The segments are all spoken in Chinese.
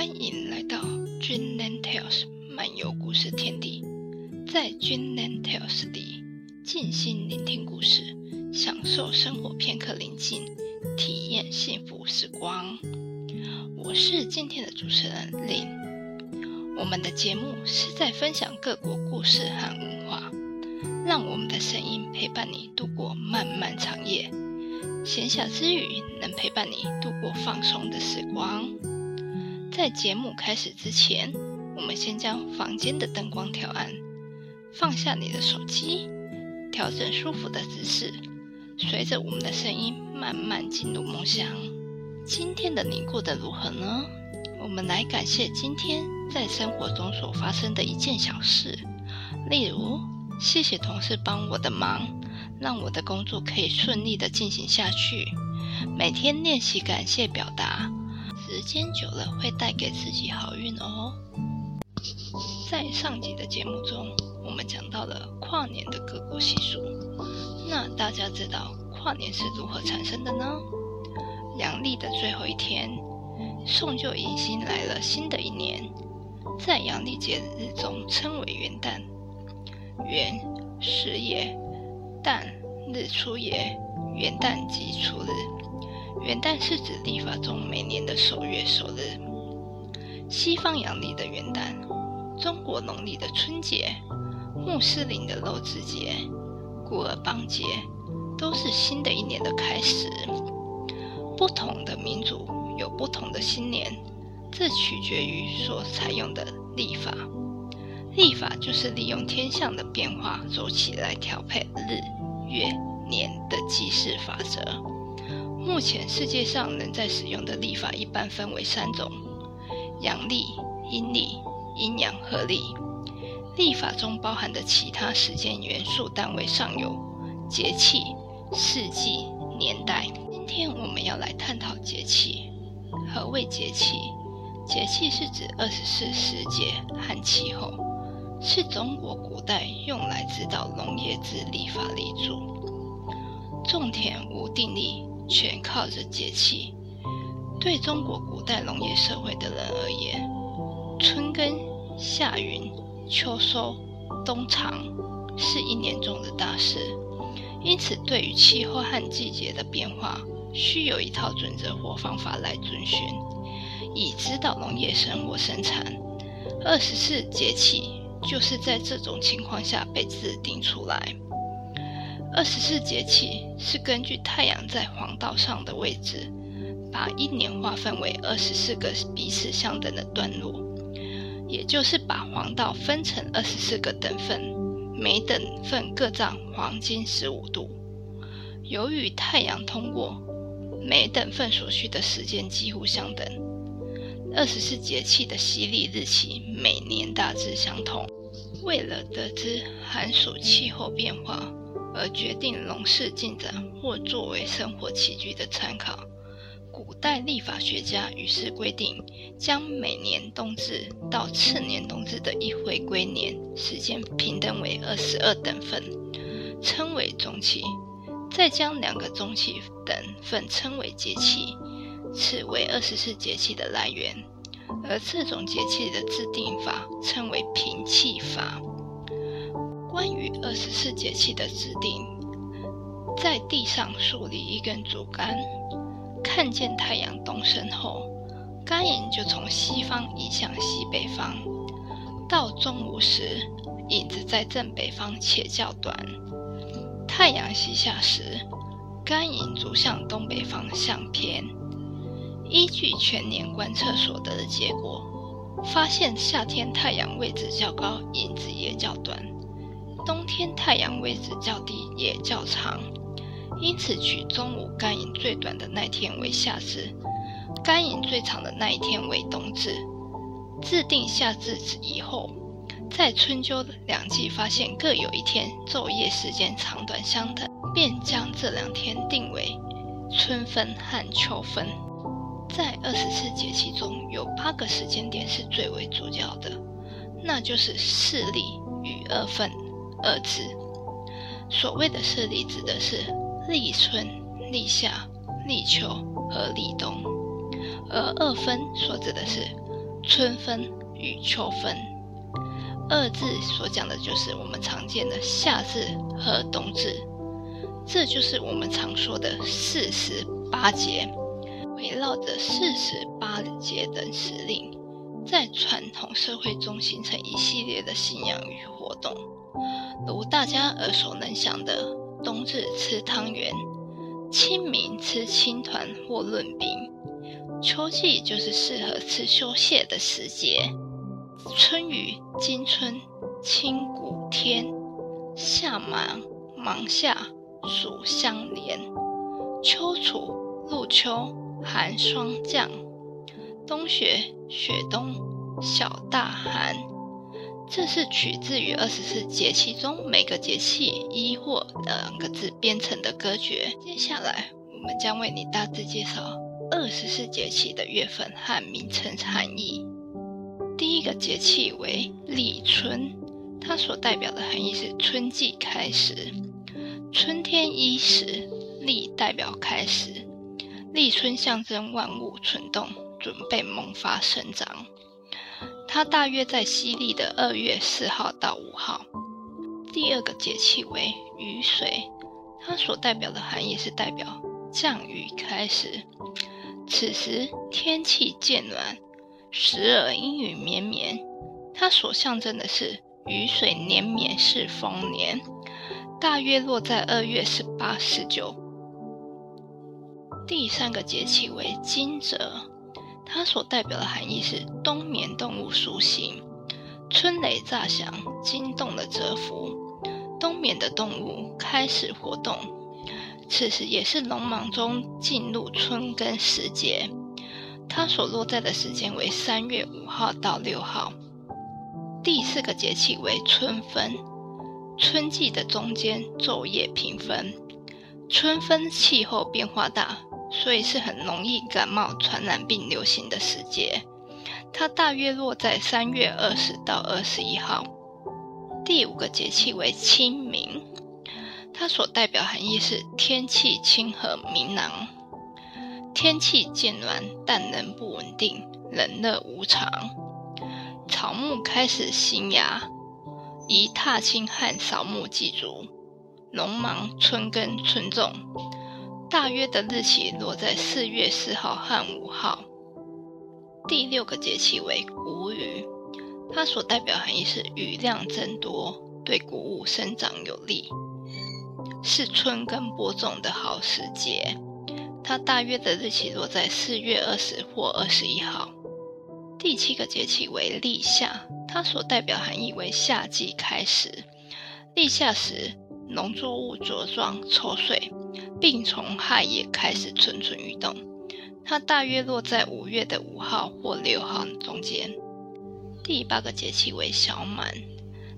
欢迎来到 Dreamland Tales 漫游故事天地，在 Dreamland Tales 里静心聆听故事，享受生活片刻宁静，体验幸福时光。我是今天的主持人 Lin，我们的节目是在分享各国故事和文化，让我们的声音陪伴你度过漫漫长夜，闲暇之余能陪伴你度过放松的时光。在节目开始之前，我们先将房间的灯光调暗，放下你的手机，调整舒服的姿势，随着我们的声音慢慢进入梦乡。今天的你过得如何呢？我们来感谢今天在生活中所发生的一件小事，例如，谢谢同事帮我的忙，让我的工作可以顺利的进行下去。每天练习感谢表达。时间久了会带给自己好运哦。在上集的节目中，我们讲到了跨年的各国习俗。那大家知道跨年是如何产生的呢？阳历的最后一天，送旧迎新来了新的一年，在阳历节日中称为元旦。元时也，旦日出也，元旦即初日。元旦是指历法中每年的首月首日，西方阳历的元旦，中国农历的春节，穆斯林的肉孜节，古尔邦节，都是新的一年的开始。不同的民族有不同的新年，这取决于所采用的历法。历法就是利用天象的变化周期来调配日、月、年的计时法则。目前世界上仍在使用的历法一般分为三种：阳历、阴历、阴阳合历。历法中包含的其他时间元素单位尚有节气、四季、年代。今天我们要来探讨节气。何谓节气？节气是指二十四时节和气候，是中国古代用来指导农业之历法立柱。种田无定力。全靠着节气。对中国古代农业社会的人而言，春耕、夏耘、秋收、冬藏是一年中的大事。因此，对于气候和季节的变化，需有一套准则或方法来遵循，以指导农业生活生产。二十四节气就是在这种情况下被制定出来。二十四节气是根据太阳在黄道上的位置，把一年划分为二十四个彼此相等的段落，也就是把黄道分成二十四个等份，每等份各占黄金十五度。由于太阳通过，每等份所需的时间几乎相等，二十四节气的西历日期每年大致相同。为了得知寒暑气候变化，而决定农事进展或作为生活起居的参考。古代历法学家于是规定，将每年冬至到次年冬至的一回归年时间平等为二十二等份，称为中气；再将两个中气等份称为节气，此为二十四节气的来源。而这种节气的制定法称为平气法。关于二十四节气的制定，在地上竖立一根竹竿，看见太阳东升后，竿影就从西方移向西北方。到中午时，影子在正北方且较短。太阳西下时，竿影逐向东北方向偏。依据全年观测所得的结果，发现夏天太阳位置较高，影子也较短。冬天太阳位置较低，也较长，因此取中午干影最短的那天为夏至，干影最长的那一天为冬至。制定夏至以后，在春秋两季发现各有一天昼夜时间长短相等，便将这两天定为春分和秋分。在二十四节气中，有八个时间点是最为主要的，那就是四立与二分。二字，所谓的四立指的是立春、立夏、立秋和立冬，而二分所指的是春分与秋分。二字所讲的就是我们常见的夏至和冬至，这就是我们常说的四时八节。围绕着四时八节等时令，在传统社会中形成一系列的信仰与活动，如大家耳熟能详的冬至吃汤圆，清明吃青团或润饼，秋季就是适合吃秋蟹的时节，春雨惊春清谷天，夏忙芒夏暑相连，秋处入秋寒霜降，冬雪雪冬小大寒。这是取自于二十四节气中每个节气一或两个字编成的歌诀。接下来，我们将为你大致介绍二十四节气的月份和名称含义。第一个节气为立春，它所代表的含义是春季开始。春天伊始，立代表开始。立春象征万物蠢动，准备萌发生长。它大约在西历的二月四号到五号。第二个节气为雨水，它所代表的含义是代表降雨开始。此时天气渐暖，时而阴雨绵绵。它所象征的是雨水连绵是丰年，大约落在二月十八、十九。第三个节气为惊蛰，它所代表的含义是冬眠动物苏醒，春雷炸响，惊动了蛰伏，冬眠的动物开始活动。此时也是农忙中进入春耕时节，它所落在的时间为三月五号到六号。第四个节气为春分，春季的中间昼夜平分，春分气候变化大。所以是很容易感冒、传染病流行的时节，它大约落在三月二十到二十一号。第五个节气为清明，它所代表含义是天气清和明朗，天气渐暖，但仍不稳定，冷热无常，草木开始新芽，宜踏青和扫墓祭祖，农忙春耕春种。大约的日期落在四月四号和五号。第六个节气为谷雨，它所代表含义是雨量增多，对谷物生长有利，是春耕播种的好时节。它大约的日期落在四月二十或二十一号。第七个节气为立夏，它所代表含义为夏季开始。立夏时，农作物茁壮抽穗。病虫害也开始蠢蠢欲动，它大约落在五月的五号或六号中间。第八个节气为小满，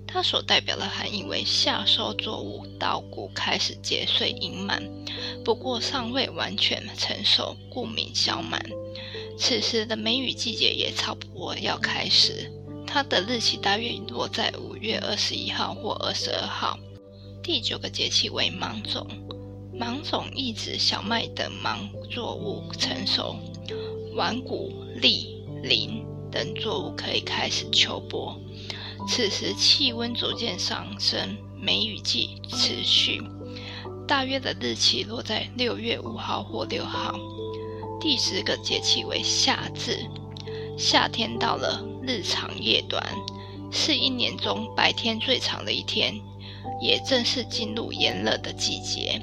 它所代表的含义为夏收作物稻谷开始结穗盈满，不过尚未完全成熟，故名小满。此时的梅雨季节也差不多要开始，它的日期大约落在五月二十一号或二十二号。第九个节气为芒种。芒种意指小麦等芒作物成熟，晚谷、栗、菱等作物可以开始秋播。此时气温逐渐上升，梅雨季持续，大约的日期落在六月五号或六号。第十个节气为夏至，夏天到了，日长夜短，是一年中白天最长的一天，也正是进入炎热的季节。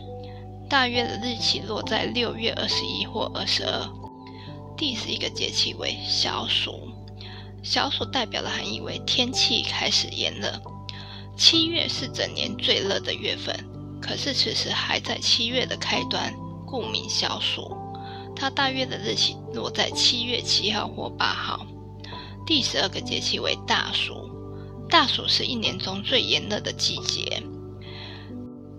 大约的日期落在六月二十一或二十二。第十一个节气为小暑，小暑代表的含义为天气开始炎热。七月是整年最热的月份，可是此时还在七月的开端，故名小暑。它大约的日期落在七月七号或八号。第十二个节气为大暑，大暑是一年中最炎热的季节。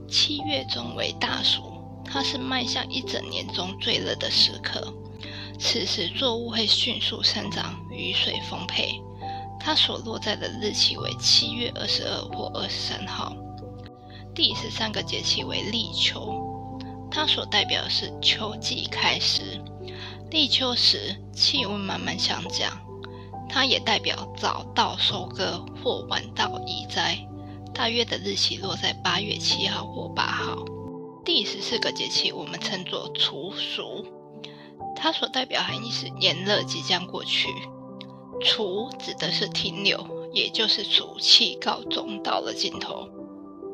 七月中为大暑。它是迈向一整年中最热的时刻，此时作物会迅速生长，雨水丰沛。它所落在的日期为七月二十二或二十三号。第十三个节气为立秋，它所代表的是秋季开始。立秋时气温慢慢下降，它也代表早稻收割或晚稻移栽，大约的日期落在八月七号或八号。第十四个节气我们称作处暑，它所代表含义是炎热即将过去。处指的是停留，也就是暑气告终到了尽头，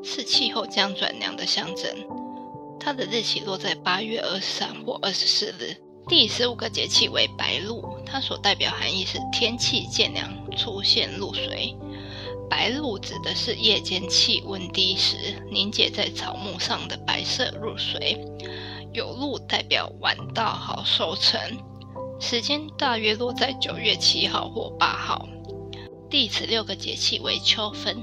是气候将转凉的象征。它的日期落在八月二十三或二十四日。第十五个节气为白露，它所代表含义是天气渐凉，出现露水。白露指的是夜间气温低时凝结在草木上的白色露水。有露代表晚稻好收成。时间大约落在九月七号或八号。第十六个节气为秋分，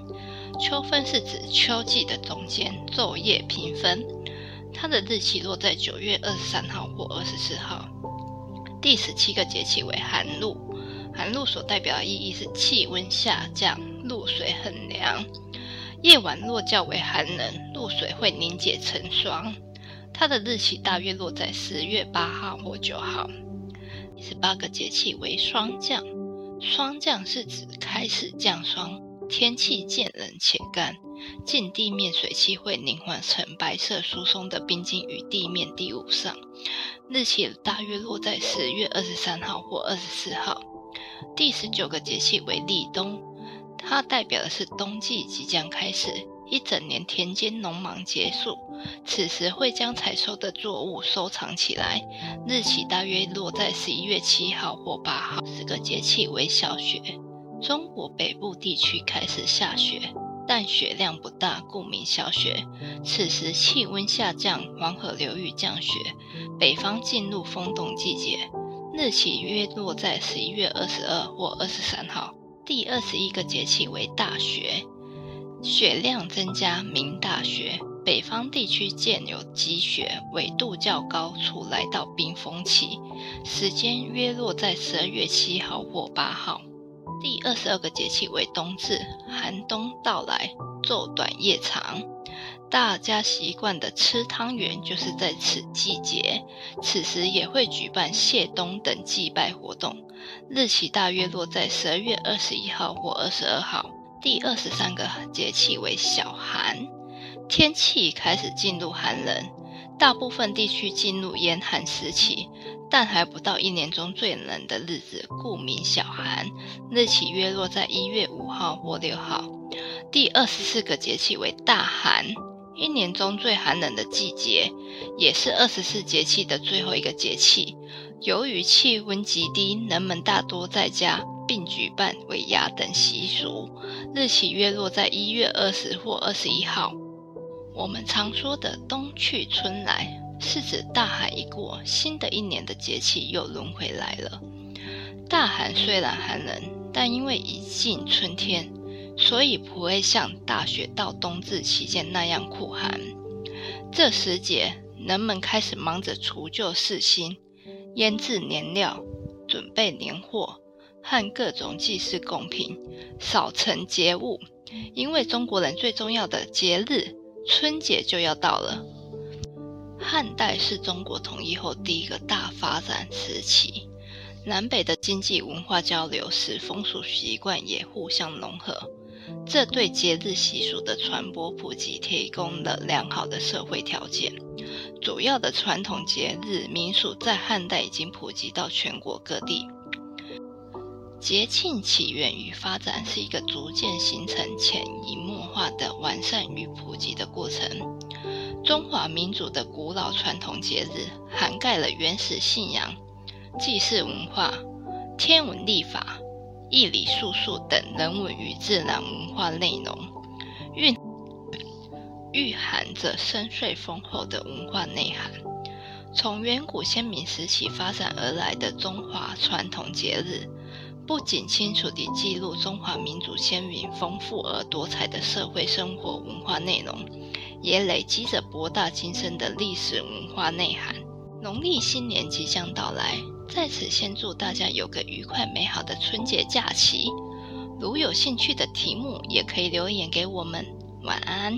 秋分是指秋季的中间，昼夜平分。它的日期落在九月二十三号或二十四号。第十七个节气为寒露，寒露所代表的意义是气温下降，露水很凉，夜晚若较为寒冷，露水会凝结成霜。它的日期大约落在十月八号或九号。第十八个节气为霜降，霜降是指开始降霜，天气渐冷且干，近地面水汽会凝化成白色疏松的冰晶于地面地物上，日期大约落在十月二十三号或二十四号。第十九个节气为立冬，它代表的是冬季即将开始。一整年田间农忙结束，此时会将采收的作物收藏起来，日期大约落在十一月七号或八号。十个节气为小雪，中国北部地区开始下雪，但雪量不大，故名小雪。此时气温下降，黄河流域降雪，北方进入封冻季节，日期约落在十一月二十二或二十三号。第二十一个节气为大雪。雪量增加，名大雪。北方地区见有积雪，纬度较高处来到冰封期，时间约落在十二月七号或八号。第二十二个节气为冬至，寒冬到来，昼短夜长，大家习惯的吃汤圆就是在此季节。此时也会举办谢冬等祭拜活动，日期大约落在十二月二十一号或二十二号。第二十三个节气为小寒，天气开始进入寒冷，大部分地区进入严寒时期，但还不到一年中最冷的日子，故名小寒。日期约落在一月五号或六号。第二十四个节气为大寒，一年中最寒冷的季节，也是二十四节气的最后一个节气。由于气温极低，人们大多在家。并举办尾牙等习俗，日期约落在一月二十或二十一号。我们常说的“冬去春来”，是指大寒一过，新的一年的节气又轮回来了。大寒虽然寒冷，但因为已近春天，所以不会像大雪到冬至期间那样酷寒。这时节，人们开始忙着除旧事新，腌制年料，准备年货。和各种祭祀贡品，扫尘节物，因为中国人最重要的节日春节就要到了。汉代是中国统一后第一个大发展时期，南北的经济文化交流使风俗习惯也互相融合，这对节日习俗的传播普及提供了良好的社会条件。主要的传统节日民俗在汉代已经普及到全国各地。节庆起源与发展是一个逐渐形成、潜移默化的完善与普及的过程。中华民族的古老传统节日涵盖了原始信仰、祭祀文化、天文历法、义理术数等人文与自然文化内容，蕴蕴含着深邃丰厚的文化内涵。从远古先民时期发展而来的中华传统节日。不仅清楚地记录中华民族先民丰富而多彩的社会生活文化内容，也累积着博大精深的历史文化内涵。农历新年即将到来，在此先祝大家有个愉快美好的春节假期。如有兴趣的题目，也可以留言给我们。晚安。